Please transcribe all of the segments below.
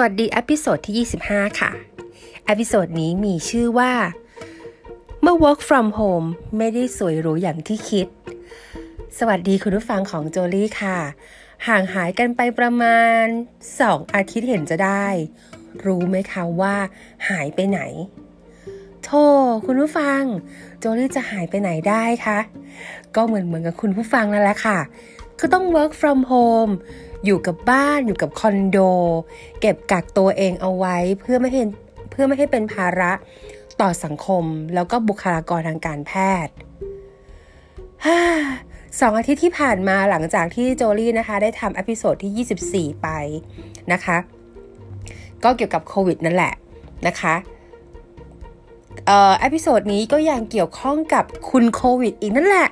สวัสดี episode ที่ 25 ค่ะ episode นี้มีชื่อว่า เมื่อ work from home ไม่ได้สวยหรูอย่างที่คิด สวัสดีคุณผู้ฟังของโจลี่ค่ะ ห่างหายกันไปประมาณ 2 อาทิตย์เห็นจะได้ รู้ไหมคะว่าหายไปไหนโถคุณผู้ฟัง โจลี่จะหายไปไหนได้คะ ก็เหมือนเหมือนกับคุณผู้ฟังนั่นแหละค่ะคือต้อง work from home อยู่กับบ้านอยู่กับคอนโด เก็บกักตัวเองเอาไว้เพื่อไม่ให้เพื่อไม่ให้เป็นภาระต่อสังคมแล้วก็บุคลากรทางการแพทย์สองอาทิตย์ที่ผ่านมาหลังจากที่โจลี่นะคะ ได้ทำ episode ที่ 24 ไปนะคะ ก็เกี่ยวกับโควิดนั่นแหละนะคะเอ่อ episode นี้ก็ยังเกี่ยวข้องกับคุณโควิดอีกนั่นแหละ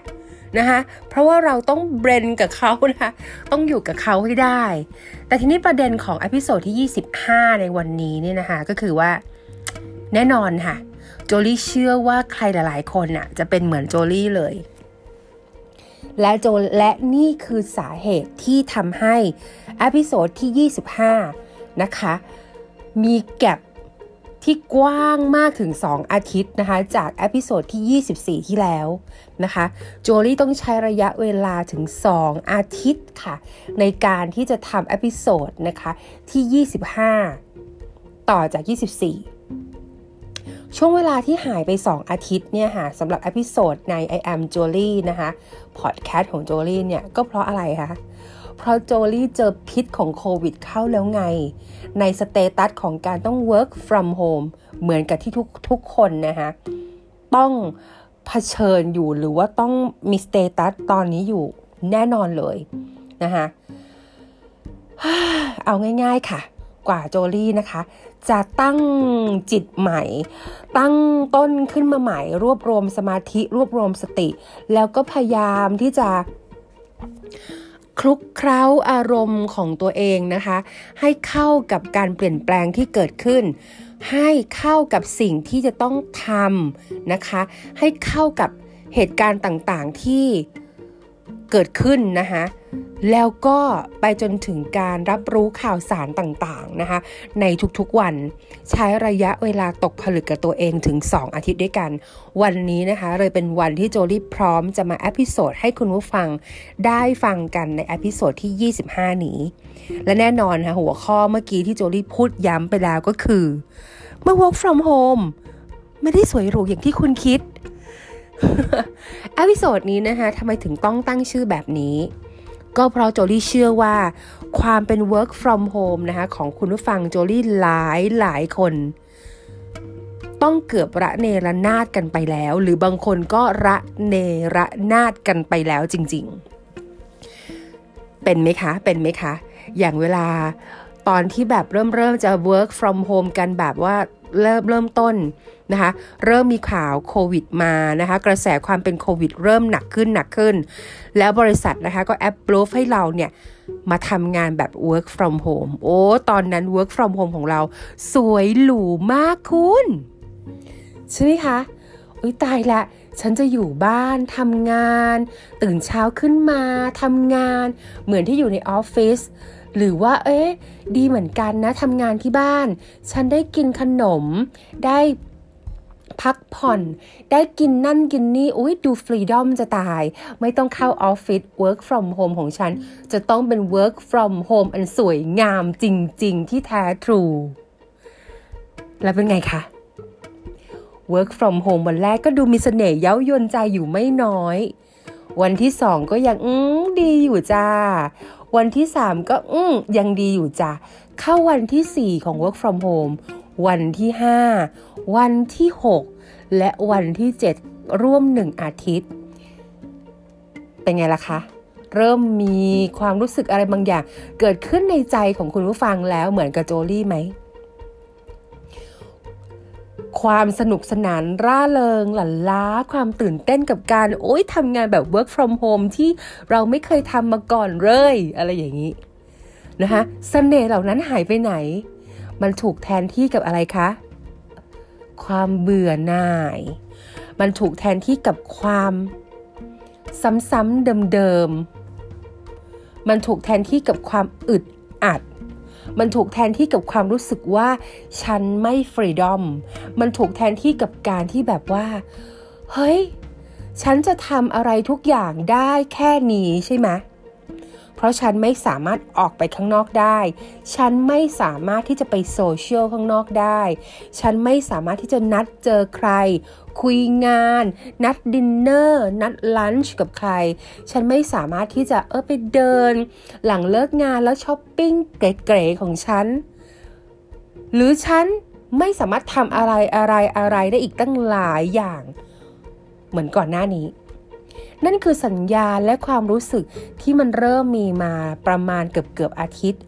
นะคะเพราะว่าเราต้อง blend กับเขานะคะต้องอยู่กับเขาให้ได้ แต่ทีนี้ประเด็นของ episode ที่ 25 ในวันนี้เนี่ยนะคะก็คือว่าแน่นอนค่ะ โจลี่เชื่อว่าใครหลายๆ คนน่ะจะเป็นเหมือนโจลี่เลย และโจและนี่คือสาเหตุที่ทำให้ episode ที่ 25 นะคะ มี gap ที่กว้างมากถึง 2 อาทิตย์นะคะ จาก episode ที่ 24 ที่แล้วนะคะ โจลี่ต้องใช้ระยะเวลาถึง 2 อาทิตย์ค่ะ ในการที่จะทำ episode นะคะที่ 25 ต่อจาก 24ช่วงเวลาที่หายไป 2 อาทิตย์เนี่ยค่ะสำหรับ episode ใน I am Jolie นะคะพอดแคสต์ของโจลี่เนี่ย ก็เพราะอะไรคะ เพราะโจลี่เจอพิษของโควิดเข้าแล้วไง ใน status ของการต้อง work from home เหมือนกับที่ทุกทุกคนนะคะต้องเผชิญอยู่หรือว่าต้องมี status ตอนนี้อยู่แน่นอนเลยนะคะเอาง่ายๆค่ะ กว่าโจลี่นะคะ จะตั้งจิตใหม่ ตั้งต้นขึ้นมาใหม่ รวบรวมสมาธิรวบรวมสติ แล้วก็พยายามที่จะ คลุกเคล้าอารมณ์ของตัวเองนะคะ ให้เข้ากับการเปลี่ยนแปลงที่เกิดขึ้น ให้เข้ากับสิ่งที่จะต้องทำนะคะ ให้เข้ากับเหตุการณ์ต่างๆที่ เกิดขึ้นนะคะแล้วก็ไปจนถึงการรับรู้ข่าวสารต่างๆนะคะในทุกๆวันใช้ระยะเวลาตกผลึกกับตัวเองถึง 2 อาทิตย์ด้วยกัน วันนี้นะคะเลยเป็นวันที่โจลี่พร้อมจะมา episode ให้คุณผู้ฟังได้ฟังกันใน episode ที่ 25 นี้ และแน่นอนค่ะหัวข้อเมื่อกี้ที่โจลี่พูดย้ำไปแล้วก็คือ เมื่อ work from home ไม่ได้สวยหรูอย่างที่คุณคิด episode นี้นะคะทำไมถึงต้องตั้งชื่อแบบนี้ ก็เพราะโจลี่เชื่อว่า ความเป็น work from home นะคะของคุณผู้ฟังโจลี่หลายหลายคน ต้องเกือบระเนระนาดกันไปแล้ว หรือบางคนก็ระเนระนาดกันไปแล้วจริง ๆ เป็นไหมคะ เป็นไหมคะ อย่างเวลาตอนที่แบบเริ่มเริ่มจะ work from home กันแบบว่า เริ่มเริ่มต้นนะคะเริ่มมีข่าวโควิดมานะคะกระแสความเป็นโควิดเริ่มหนักขึ้นหนักขึ้น แล้วบริษัทนะคะก็แอปโปรให้เราเนี่ยมาทำงานแบบ work from home โอ้ตอนนั้น work from home ของเรา สวยหรูมากคุณ ใช่ไหมคะอุ้ยตายละ ฉันจะอยู่บ้านทำงาน ตื่นเช้าขึ้นมาทำงาน เหมือนที่อยู่ในออฟฟิศหรือว่า เอ๊ะ ดีเหมือนกันนะทำงานที่บ้าน ฉันได้กินขนม ได้พักผ่อน ได้กินนั่นกินนี่อุ้ยดูฟรีดอมจะตาย ไม่ต้องเข้าออฟฟิศ work from home ของฉัน จะต้องเป็น work from home อันสวยงามจริง ๆ ที่แท้ทรู แล้วเป็นไงคะ work from home วันแรกก็ดูมีเสน่ห์เย้ายวนใจอยู่ไม่น้อย วันที่สองก็ยังอืมดีอยู่จ้า วันที่3ก็อืมยังดีอยู่จ้ะเข้าวันที่4ของ work from home วันที่5วันที่6และวันที่7ร่วม1อาทิตย์ เป็นไงล่ะคะเริ่มมีความรู้สึกอะไรบางอย่าง เกิดขึ้นในใจของคุณผู้ฟังแล้วเหมือนกับโจลี่ไหม ความสนุกสนานร่าเริงหลั่นล้า ความตื่นเต้นกับการโอ้ยทำงานแบบ work from home ที่เราไม่เคยทำมาก่อนเลย อะไรอย่างนี้นะคะสเสน่ห์เหล่านั้นหายไปไหน มันถูกแทนที่กับอะไรคะ ความเบื่อหน่าย มันถูกแทนที่กับความซ้ำๆเดิมๆ มันถูกแทนที่กับความอึดอัด มันถูกแทนที่กับความรู้สึกว่า ฉันไม่ฟรีดอม มันถูกแทนที่กับการที่แบบว่า เฮ้ย ฉันจะทำอะไรทุกอย่างได้แค่นี้ใช่ไหมเพราะฉันไม่สามารถออกไปข้างนอกได้ ฉันไม่สามารถที่จะไปโซเชียลข้างนอกได้ ฉันไม่สามารถที่จะนัดเจอใคร คุยงาน นัดดินเนอร์ นัด lunch กับใคร ฉันไม่สามารถที่จะเออไปเดิน หลังเลิกงานแล้วช้อปปิ้งเก๋ๆของฉัน หรือฉันไม่สามารถทำอะไรอะไรอะไรได้อีกตั้งหลายอย่าง เหมือนก่อนหน้านี้ นั่นคือสัญญาณและความรู้สึกที่มันเริ่มมีมาประมาณเกือบเกือบอาทิตย์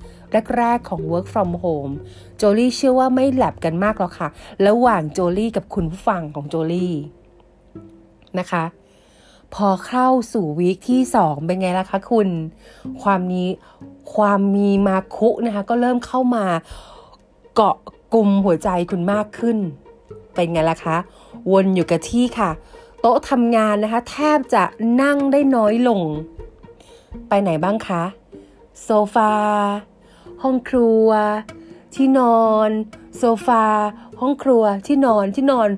แรกๆของ work from home โจลี่เชื่อว่าไม่แลบกันมากหรอกค่ะ ระหว่างโจลี่กับคุณผู้ฟังของโจลี่นะคะ พอเข้าสู่วีคที่สองเป็นไงล่ะคะคุณ ความนี้ความมีมาคุนะคะ ก็เริ่มเข้ามาเกาะกลุ่มหัวใจคุณมากขึ้น เป็นไงล่ะคะ วนอยู่กับที่ค่ะ โต๊ะทำงานนะคะ แทบจะนั่งได้น้อยลง ไปไหนบ้างคะ โซฟา ห้องครัว ที่นอน โซฟา ห้องครัว ที่นอน ที่นอน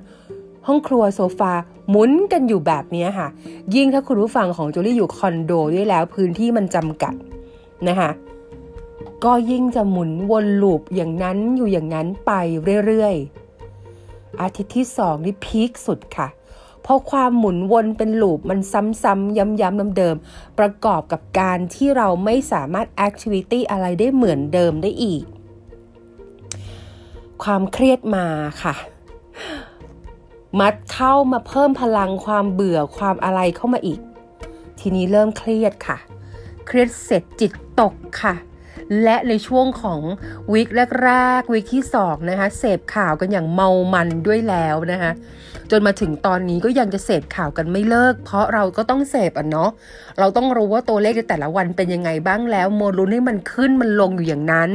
ห้องครัว โซฟา หมุนกันอยู่แบบนี้ค่ะ ยิ่งถ้าคุณผู้ฟังของจูลี่อยู่คอนโดด้วยแล้วพื้นที่มันจำกัดนะคะก็ยิ่งจะหมุนวนลูปอย่างนั้นอยู่อย่างนั้นไปเรื่อยๆ อาทิตย์ที่สองนี่พีคสุดค่ะ เพราะความหมุนวนเป็นลูปมันซ้ำๆย้ำๆเดิมๆประกอบกับการที่เราไม่สามารถแอคทิวิตี้อะไรได้เหมือนเดิมได้อีก ความเครียดมาค่ะ มัดเข้ามาเพิ่มพลังความเบื่อความอะไรเข้ามาอีก ทีนี้เริ่มเครียดค่ะ เครียดเสร็จจิตตกค่ะและในช่วงของวิกแรกๆวิกที่สองนะคะเสพข่าวกันอย่างเมามันด้วยแล้วนะคะ จนมาถึงตอนนี้ก็ยังจะเสพข่าวกันไม่เลิก เพราะเราก็ต้องเสพอะเนาะเราต้องรู้ว่าตัวเลขในแต่ละวันเป็นยังไงบ้างแล้วโมลุนให้มันขึ้นมันลงอยู่อย่างนั้น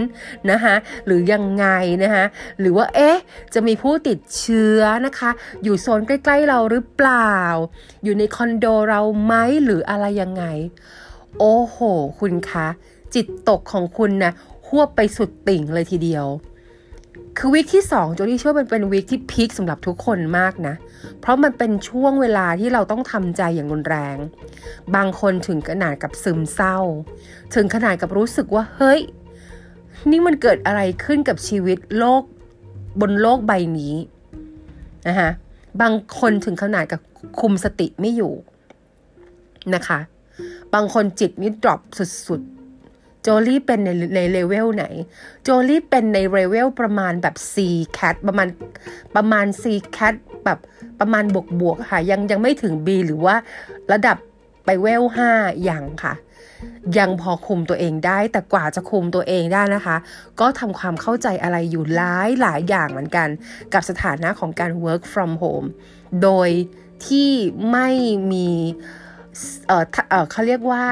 นะคะหรือยังไงนะคะหรือว่าเอ๊ะจะมีผู้ติดเชื้อนะคะ อยู่โซนใกล้ ๆเราหรือเปล่า อยู่ในคอนโดเราไหมหรืออะไรยังไง โอ้โห คุณคะจิตตกของคุณนะหวบไปสุดติ่งเลยทีเดียว คือวีคที่2โจลี่เชื่อมันเป็นวีคที่พีคสำหรับทุกคนมากนะ เพราะมันเป็นช่วงเวลาที่เราต้องทำใจอย่างรุนแรง บางคนถึงขนาดกับซึมเศร้า ถึงขนาดกับรู้สึกว่าเฮ้ย นี่มันเกิดอะไรขึ้นกับชีวิตโลกบนโลกใบนี้นะคะบางคนถึงขนาดกับคุมสติไม่อยู่นะคะ บางคนจิตนี่ดรอปสุด โจลี่เป็นในในเลเวลไหน โจลี่เป็นในเลเวลประมาณแบบ C cat ประมาณประมาณ C cat แบบประมาณบวกบวกค่ะ ยังยังไม่ถึง B หรือว่าระดับไปเวล5อย่างค่ะ ยังพอคุมตัวเองได้แต่กว่าจะคุมตัวเองได้นะคะ ก็ทำความเข้าใจอะไรอยู่หลายหลายอย่างเหมือนกัน กับสถานะของการ work from home โดยที่ไม่มี เออเออเขาเรียกว่า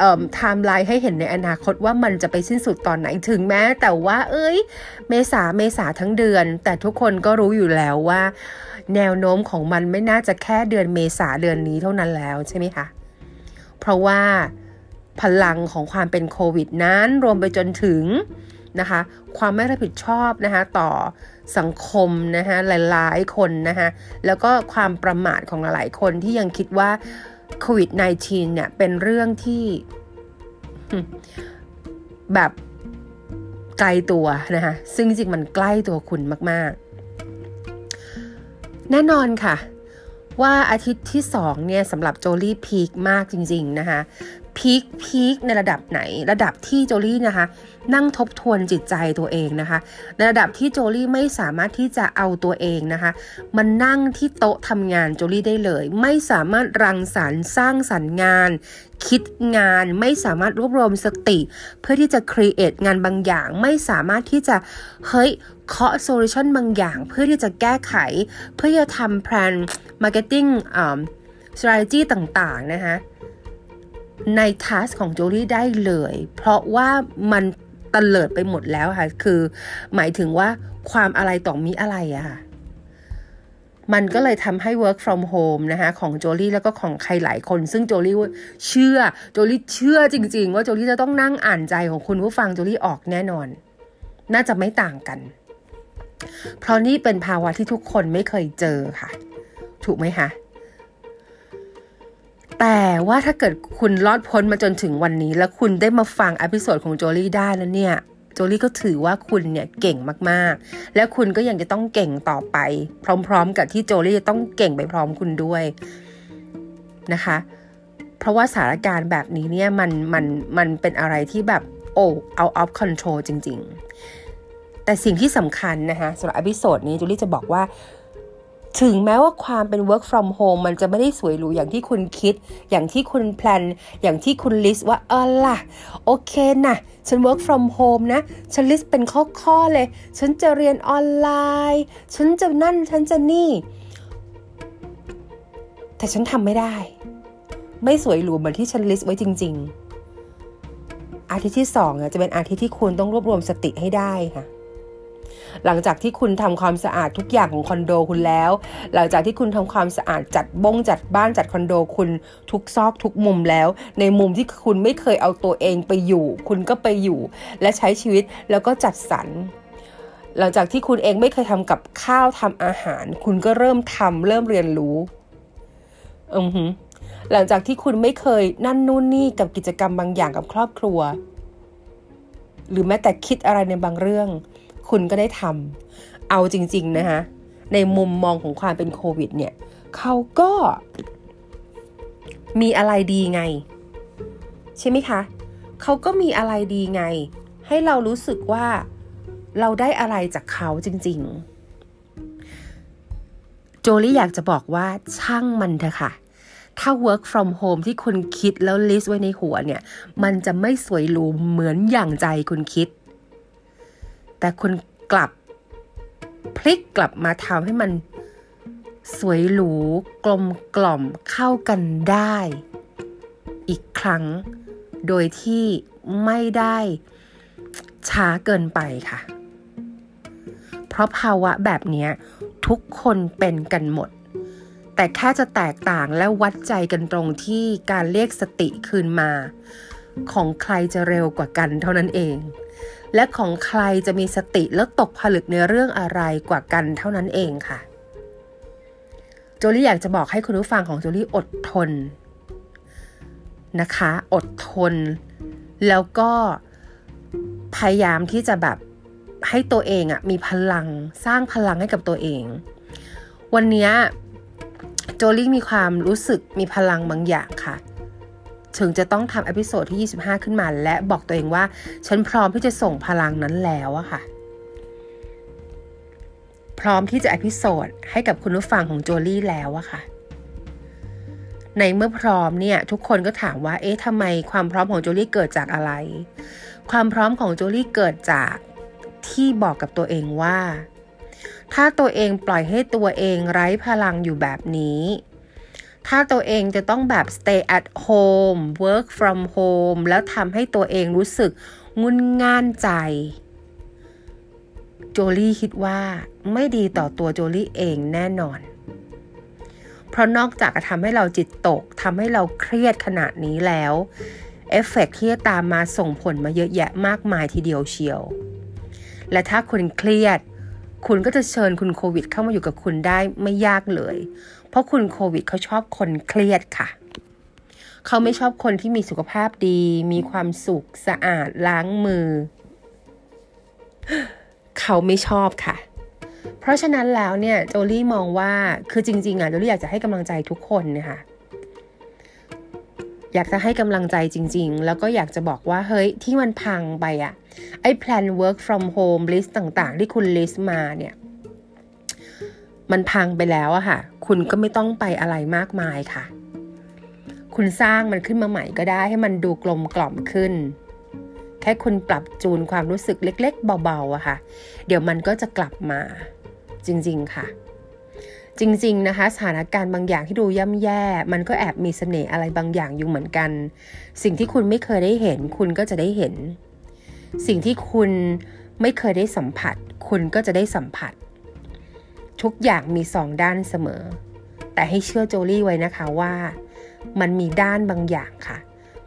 ไทม์ไลน์ให้เห็นในอนาคตว่ามันจะไปสิ้นสุดตอนไหนถึงแม้ แต่ว่าเอ้ย เมษาเมษาทั้งเดือน แต่ทุกคนก็รู้อยู่แล้วว่า แนวโน้มของมันไม่น่าจะแค่เดือนเมษาเดือนนี้เท่านั้นแล้วใช่ไหมคะ เพราะว่าพลังของความเป็นโควิดนั้นรวมไปจนถึงนะคะความไม่รับผิดชอบนะคะต่อสังคมนะคะหลายๆคนนะคะแล้วก็ความประมาทของหลายๆคนที่ยังคิดว่า โควิด -19 เนี่ยเป็นเรื่องที่แบบไกลตัวนะคะซึ่งจริงมันใกล้ตัวคุณมาก ๆ แน่นอนค่ะว่าอาทิตย์ที่สองเนี่ยสำหรับโจลี่พีคมากจริง ๆ นะคะ พีคพีคในระดับไหน ระดับที่โจลี่นะคะ นั่งทบทวนจิตใจตัวเองนะคะ ในระดับที่โจลี่ไม่สามารถที่จะเอาตัวเองนะคะมานั่งที่โต๊ะทำงานโจลี่ได้เลย ไม่สามารถรังสรรค์สร้างสรรค์งาน คิดงานไม่สามารถรวบรวมสติ เพื่อที่จะ create งานบางอย่าง ไม่สามารถที่จะเฮ้ยเคาะ solution บางอย่าง เพื่อที่จะแก้ไข เพื่อจะทำ plan marketing อ่า strategy ต่างๆนะคะ ในทัสของโจลี่ได้เลย เพราะว่ามันตเลิดไปหมดแล้วค่ะ คือหมายถึงว่าความอะไรต่อมีอะไรอะค่ะ มันก็เลยทำให้ work from home นะคะของโจลี่แล้วก็ของใครหลายคน ซึ่งโจลี่เชื่อโจลี่เชื่อจริง ๆ ว่าโจลี่จะต้องนั่งอ่านใจของคุณผู้ฟังโจลี่ออกแน่นอน น่าจะไม่ต่างกัน เพราะนี่เป็นภาวะที่ทุกคนไม่เคยเจอค่ะ ถูกไหมคะ แต่ว่าถ้าเกิดคุณรอดพ้นมาจนถึงวันนี้ แล้วคุณได้มาฟัง episode ของโจลี่ได้แล้วเนี่ยโจลี่ก็ถือว่าคุณเนี่ยเก่งมากๆ และคุณก็ยังจะต้องเก่งต่อไป พร้อมๆ กับที่โจลี่จะต้องเก่งไปพร้อมคุณด้วยนะคะ เพราะว่าสถานการณ์แบบนี้เนี่ยมันมันมันเป็นอะไรที่แบบโอ้ out of control จริง ๆ แต่สิ่งที่สำคัญนะคะสำหรับ episode นี้โจลี่จะบอกว่า ถึงแม้ว่าความเป็น work from home มันจะไม่ได้สวยหรูอย่างที่คุณคิด อย่างที่คุณ plan อย่างที่คุณ list ว่าเออล่ะ โอเคนะฉัน work from home นะ ฉัน list เป็นข้อๆเลย ฉันจะเรียนออนไลน์ ฉันจะนั่น ฉันจะนี่ แต่ฉันทำไม่ได้ ไม่สวยหรูเหมือนที่ฉัน list ไว้จริง ๆ อาทิตย์ที่สองจะเป็นอาทิตย์ที่คุณต้องรวบรวมสติให้ได้ค่ะ หลังจากที่คุณทำความสะอาดทุกอย่างของคอนโดคุณแล้ว หลังจากที่คุณทำความสะอาดจัดบงจัดบ้านจัดคอนโดคุณทุกซอกทุกมุมแล้ว ในมุมที่คุณไม่เคยเอาตัวเองไปอยู่ คุณก็ไปอยู่ และใช้ชีวิตแล้วก็จัดสรรหลังจากที่คุณเองไม่เคยทำกับข้าวทำอาหาร คุณก็เริ่มทำเริ่มเรียนรู้อือหือหลังจากที่คุณไม่เคยนั่นนู่นนี่กับกิจกรรมบางอย่างกับครอบครัว หรือแม้แต่คิดอะไรในบางเรื่อง คุณก็ได้ทำเอาจริง ๆ นะคะในมุมมองของความเป็นโควิดเนี่ยเขาก็มีอะไรดีไง ใช่ไหมคะ เขาก็มีอะไรดีไง ให้เรารู้สึกว่าเราได้อะไรจากเขาจริง ๆ โจลี่อยากจะบอกว่าช่างมันเถอะค่ะ ถ้า work from home ที่คุณคิดแล้วลิสต์ไว้ในหัวเนี่ย มันจะไม่สวยหรูเหมือนอย่างใจคุณคิด แต่คุณกลับพลิกกลับมาทำให้มันสวยหรูกลมกล่อมเข้ากันได้ อีกครั้ง โดยที่ไม่ได้ช้าเกินไปค่ะ เพราะภาวะแบบนี้ทุกคนเป็นกันหมด แต่แค่จะแตกต่างและวัดใจกันตรงที่การเรียกสติคืนมา ของใครจะเร็วกว่ากันเท่านั้นเอง และของใครจะมีสติแล้วตกผลึกในเรื่องอะไรกว่ากันเท่านั้นเองค่ะ โจลี่อยากจะบอกให้คุณผู้ฟังของโจลี่อดทนนะคะ อดทน แล้วก็พยายามที่จะแบบให้ตัวเองอะมีพลังสร้างพลังให้กับตัวเอง วันนี้โจลี่มีความรู้สึกมีพลังบางอย่างค่ะ ถึงจะต้องทำ episode ที่ 25 ขึ้นมา และบอกตัวเองว่า ฉันพร้อมที่จะส่งพลังนั้นแล้วอะค่ะ พร้อมที่จะ episode ให้กับคุณผู้ฟังของโจลี่แล้วอะค่ะ ในเมื่อพร้อมเนี่ย ทุกคนก็ถามว่า เอ๊ะทำไมความพร้อมของโจลี่เกิดจากอะไร ความพร้อมของโจลี่เกิดจากที่บอกกับตัวเองว่า ถ้าตัวเองปล่อยให้ตัวเองไร้พลังอยู่แบบนี้ ถ้าตัวเองจะต้องแบบ stay at home work from home แล้วทำให้ตัวเองรู้สึกงุนง่านใจ โจลี่คิดว่าไม่ดีต่อตัวโจลี่เองแน่นอน เพราะนอกจากจะทำให้เราจิตตกทำให้เราเครียดขนาดนี้แล้วเอฟเฟกที่จะตามมาส่งผลมาเยอะแยะมากมายทีเดียวเชียว และถ้าคุณเครียด คุณก็จะเชิญคุณโควิดเข้ามาอยู่กับคุณได้ไม่ยากเลย เพราะคุณโควิดเขาชอบคนเครียดค่ะ เขาไม่ชอบคนที่มีสุขภาพดี มีความสุขสะอาดล้างมือ เขาไม่ชอบค่ะ เพราะฉะนั้นแล้วเนี่ยโจลี่มองว่าคือจริง ๆอะโจลี่อยากจะให้กำลังใจทุกคนนะคะอยากจะให้กำลังใจจริง ๆ แล้วก็อยากจะบอกว่า เฮ้ย ที่มันพังไปอะไอ้แพลน work from home list ต่างๆ ที่คุณ list มาเนี่ย มันพังไปแล้วอะค่ะ คุณก็ไม่ต้องไปอะไรมากมายค่ะ คุณสร้างมันขึ้นมาใหม่ก็ได้ให้มันดูกลมกล่อมขึ้น แค่คุณปรับจูนความรู้สึกเล็ก ๆ เบาๆอะค่ะ เดี๋ยวมันก็จะกลับมา จริงๆค่ะ จริงๆนะคะ สถานการณ์บางอย่างที่ดูย่ำแย่ มันก็แอบมีเสน่ห์อะไรบางอย่างอยู่เหมือนกัน สิ่งที่คุณไม่เคยได้เห็น คุณก็จะได้เห็น สิ่งที่คุณไม่เคยได้สัมผัส คุณก็จะได้สัมผัส ทุกอย่างมีสองด้านเสมอ แต่ให้เชื่อโจลี่ไว้นะคะว่ามันมีด้านบางอย่างค่ะ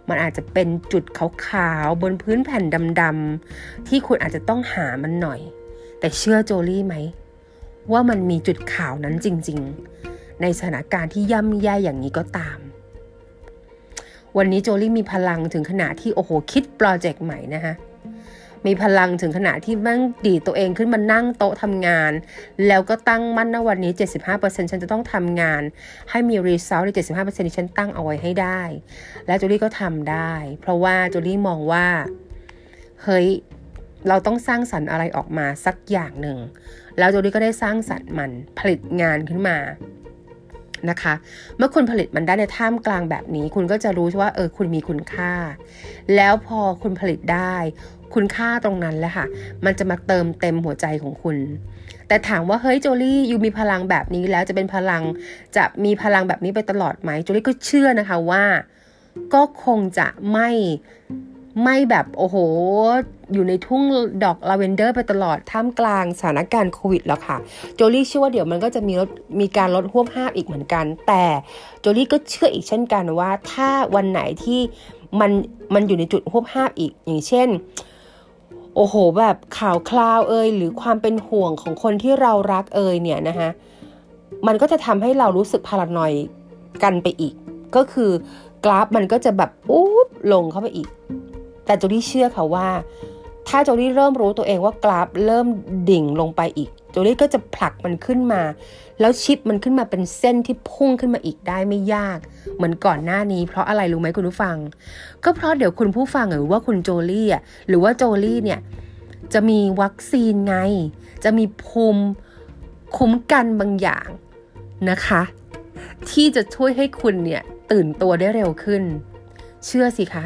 มันอาจจะเป็นจุดขาวๆบนพื้นแผ่นดำๆที่คุณอาจจะต้องหามันหน่อย แต่เชื่อโจลี่ไหม ว่ามันมีจุดขาวนั้นจริงๆ ในสถานการณ์ที่ย่ำแย่อย่างนี้ก็ตาม วันนี้โจลี่มีพลังถึงขนาดที่โอ้โหคิดโปรเจกต์ใหม่นะคะ มีพลังถึงขนาดที่มั่งดีตัวเองขึ้นมานั่งโต๊ะทำงาน แล้วก็ตั้งมั่นนะวันนี้ 75%ฉันจะต้องทำงาน ให้มี result ใน 75%ที่ฉันตั้งเอาไว้ให้ได้ และโจลี่ก็ทำได้ เพราะว่าโจลี่มองว่า เฮ้ย เราต้องสร้างสรรค์อะไรออกมาสักอย่างหนึ่ง แล้วโจลี่ก็ได้สร้างสรรค์มันผลิตงานขึ้นมานะคะ เมื่อคุณผลิตมันได้ในท่ามกลางแบบนี้ คุณก็จะรู้ว่าเออคุณมีคุณค่า แล้วพอคุณผลิตได้ คุณค่าตรงนั้นแหละค่ะ มันจะมาเติมเต็มหัวใจของคุณ แต่ถามว่าเฮ้ยโจลี่ยูมีพลังแบบนี้แล้วจะเป็นพลังจะมีพลังแบบนี้ไปตลอดไหมโจลี่ก็เชื่อนะคะว่า ก็คงจะไม่ไม่แบบโอ้โห อยู่ในทุ่งดอกลาเวนเดอร์ไปตลอดท่ามกลางสถานการณ์โควิดแล้วค่ะ โจลี่เชื่อว่าเดี๋ยวมันก็จะมีลดมีการลดห่วงห้ามอีกเหมือนกัน แต่โจลี่ก็เชื่ออีกเช่นกันว่า ถ้าวันไหนที่มันมันอยู่ในจุดห่วงห้ามอีกอย่างเช่น โอ้โหแบบข่าวคราวเอยหรือความเป็นห่วงของคนที่เรารักเอยเนี่ยนะคะมันก็จะทำให้เรารู้สึกพารานอยกันไปอีก ก็คือกราฟมันก็จะแบบอุ๊บลงเข้าไปอีก แต่โจลี่เชื่อค่ะว่า ถ้าโจลี่เริ่มรู้ตัวเองว่ากราฟเริ่มดิ่งลงไปอีก โจลี่ก็จะผลักมันขึ้นมา แล้วชิปมันขึ้นมาเป็นเส้นที่พุ่งขึ้นมาอีกได้ไม่ยาก เหมือนก่อนหน้านี้ เพราะอะไรรู้ไหมคุณผู้ฟัง ก็เพราะเดี๋ยวคุณผู้ฟังหรือว่าคุณโจลี่อะหรือว่าโจลี่เนี่ยจะมีวัคซีนไง จะมีภูมิคุ้มกันบางอย่างนะคะ ที่จะช่วยให้คุณเนี่ยตื่นตัวได้เร็วขึ้น เชื่อสิคะ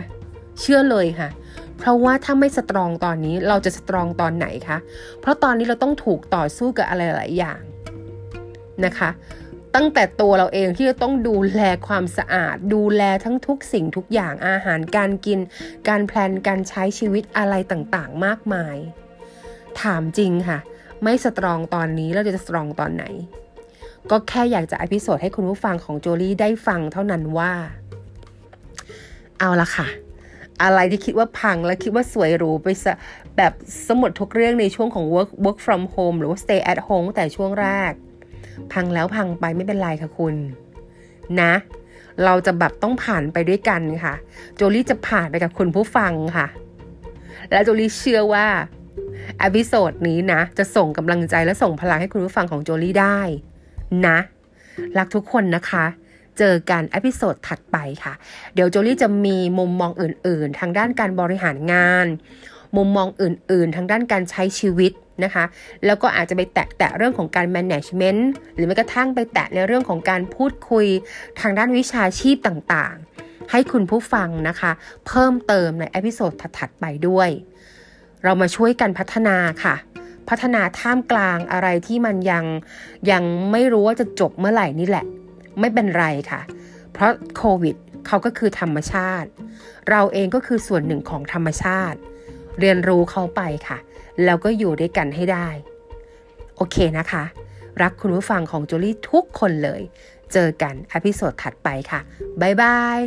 เชื่อเลยค่ะ ราะว่าถ้าไม่สตรองตอนนี้เราจะสตรองตอนไหนคะ เพราะตอนนี้เราต้องถูกต่อสู้กับอะไรหลายอย่างนะคะ ตั้งแต่ตัวเราเองที่จะต้องดูแลความสะอาด ดูแลทั้งทุกสิ่งทุกอย่างอาหารการกิน การแพลนการใช้ชีวิตอะไรต่างๆ มากมาย ถามจริงค่ะ ไม่สตรองตอนนี้เราจะสตรองตอนไหน ก็แค่อยากจะอพิโซดให้คุณผู้ฟังของโจลี่ได้ฟังเท่านั้นว่า เอาละค่ะ อะไรที่คิดว่าพังและคิดว่าสวยหรูไปแบบสมดทุกเรื่องในช่วงของ work work from home หรือว่า stay at home แต่ช่วงแรก พังแล้วพังไปไม่เป็นไรค่ะคุณ นะ เราจะแบบต้องผ่านไปด้วยกันค่ะ โจลี่จะผ่านไปกับคุณผู้ฟังค่ะ และโจลี่เชื่อว่า episode นี้นะ จะส่งกำลังใจและส่งพลังให้คุณผู้ฟังของโจลี่ได้ นะ รักทุกคนนะคะ เจอกัน episode ถัดไปค่ะ เดี๋ยวโจลี่จะมีมุมมองอื่น ๆ ทางด้านการบริหารงาน มุมมองอื่น ๆ ทางด้านการใช้ชีวิตนะคะ แล้วก็อาจจะไปแตะแตะเรื่องของการ management หรือแม้กระทั่งไปแตะในเรื่องของการพูดคุยทางด้านวิชาชีพต่าง ๆ ให้คุณผู้ฟังนะคะ เพิ่มเติมในอพิโซดถัด ๆ ไปด้วย เรามาช่วยกันพัฒนาค่ะพัฒนาท่ามกลางอะไรที่มันยังยังไม่รู้ว่าจะจบเมื่อไหร่นี่แหละ ไม่เป็นไรค่ะ เพราะโควิดเขาก็คือธรรมชาติ เราเองก็คือส่วนหนึ่งของธรรมชาติ เรียนรู้เขาไปค่ะ แล้วก็อยู่ด้วยกันให้ได้ โอเคนะคะ รักคุณผู้ฟังของจูลี่ทุกคนเลย เจอกันอพิโซดถัดไปค่ะ บ๊ายบาย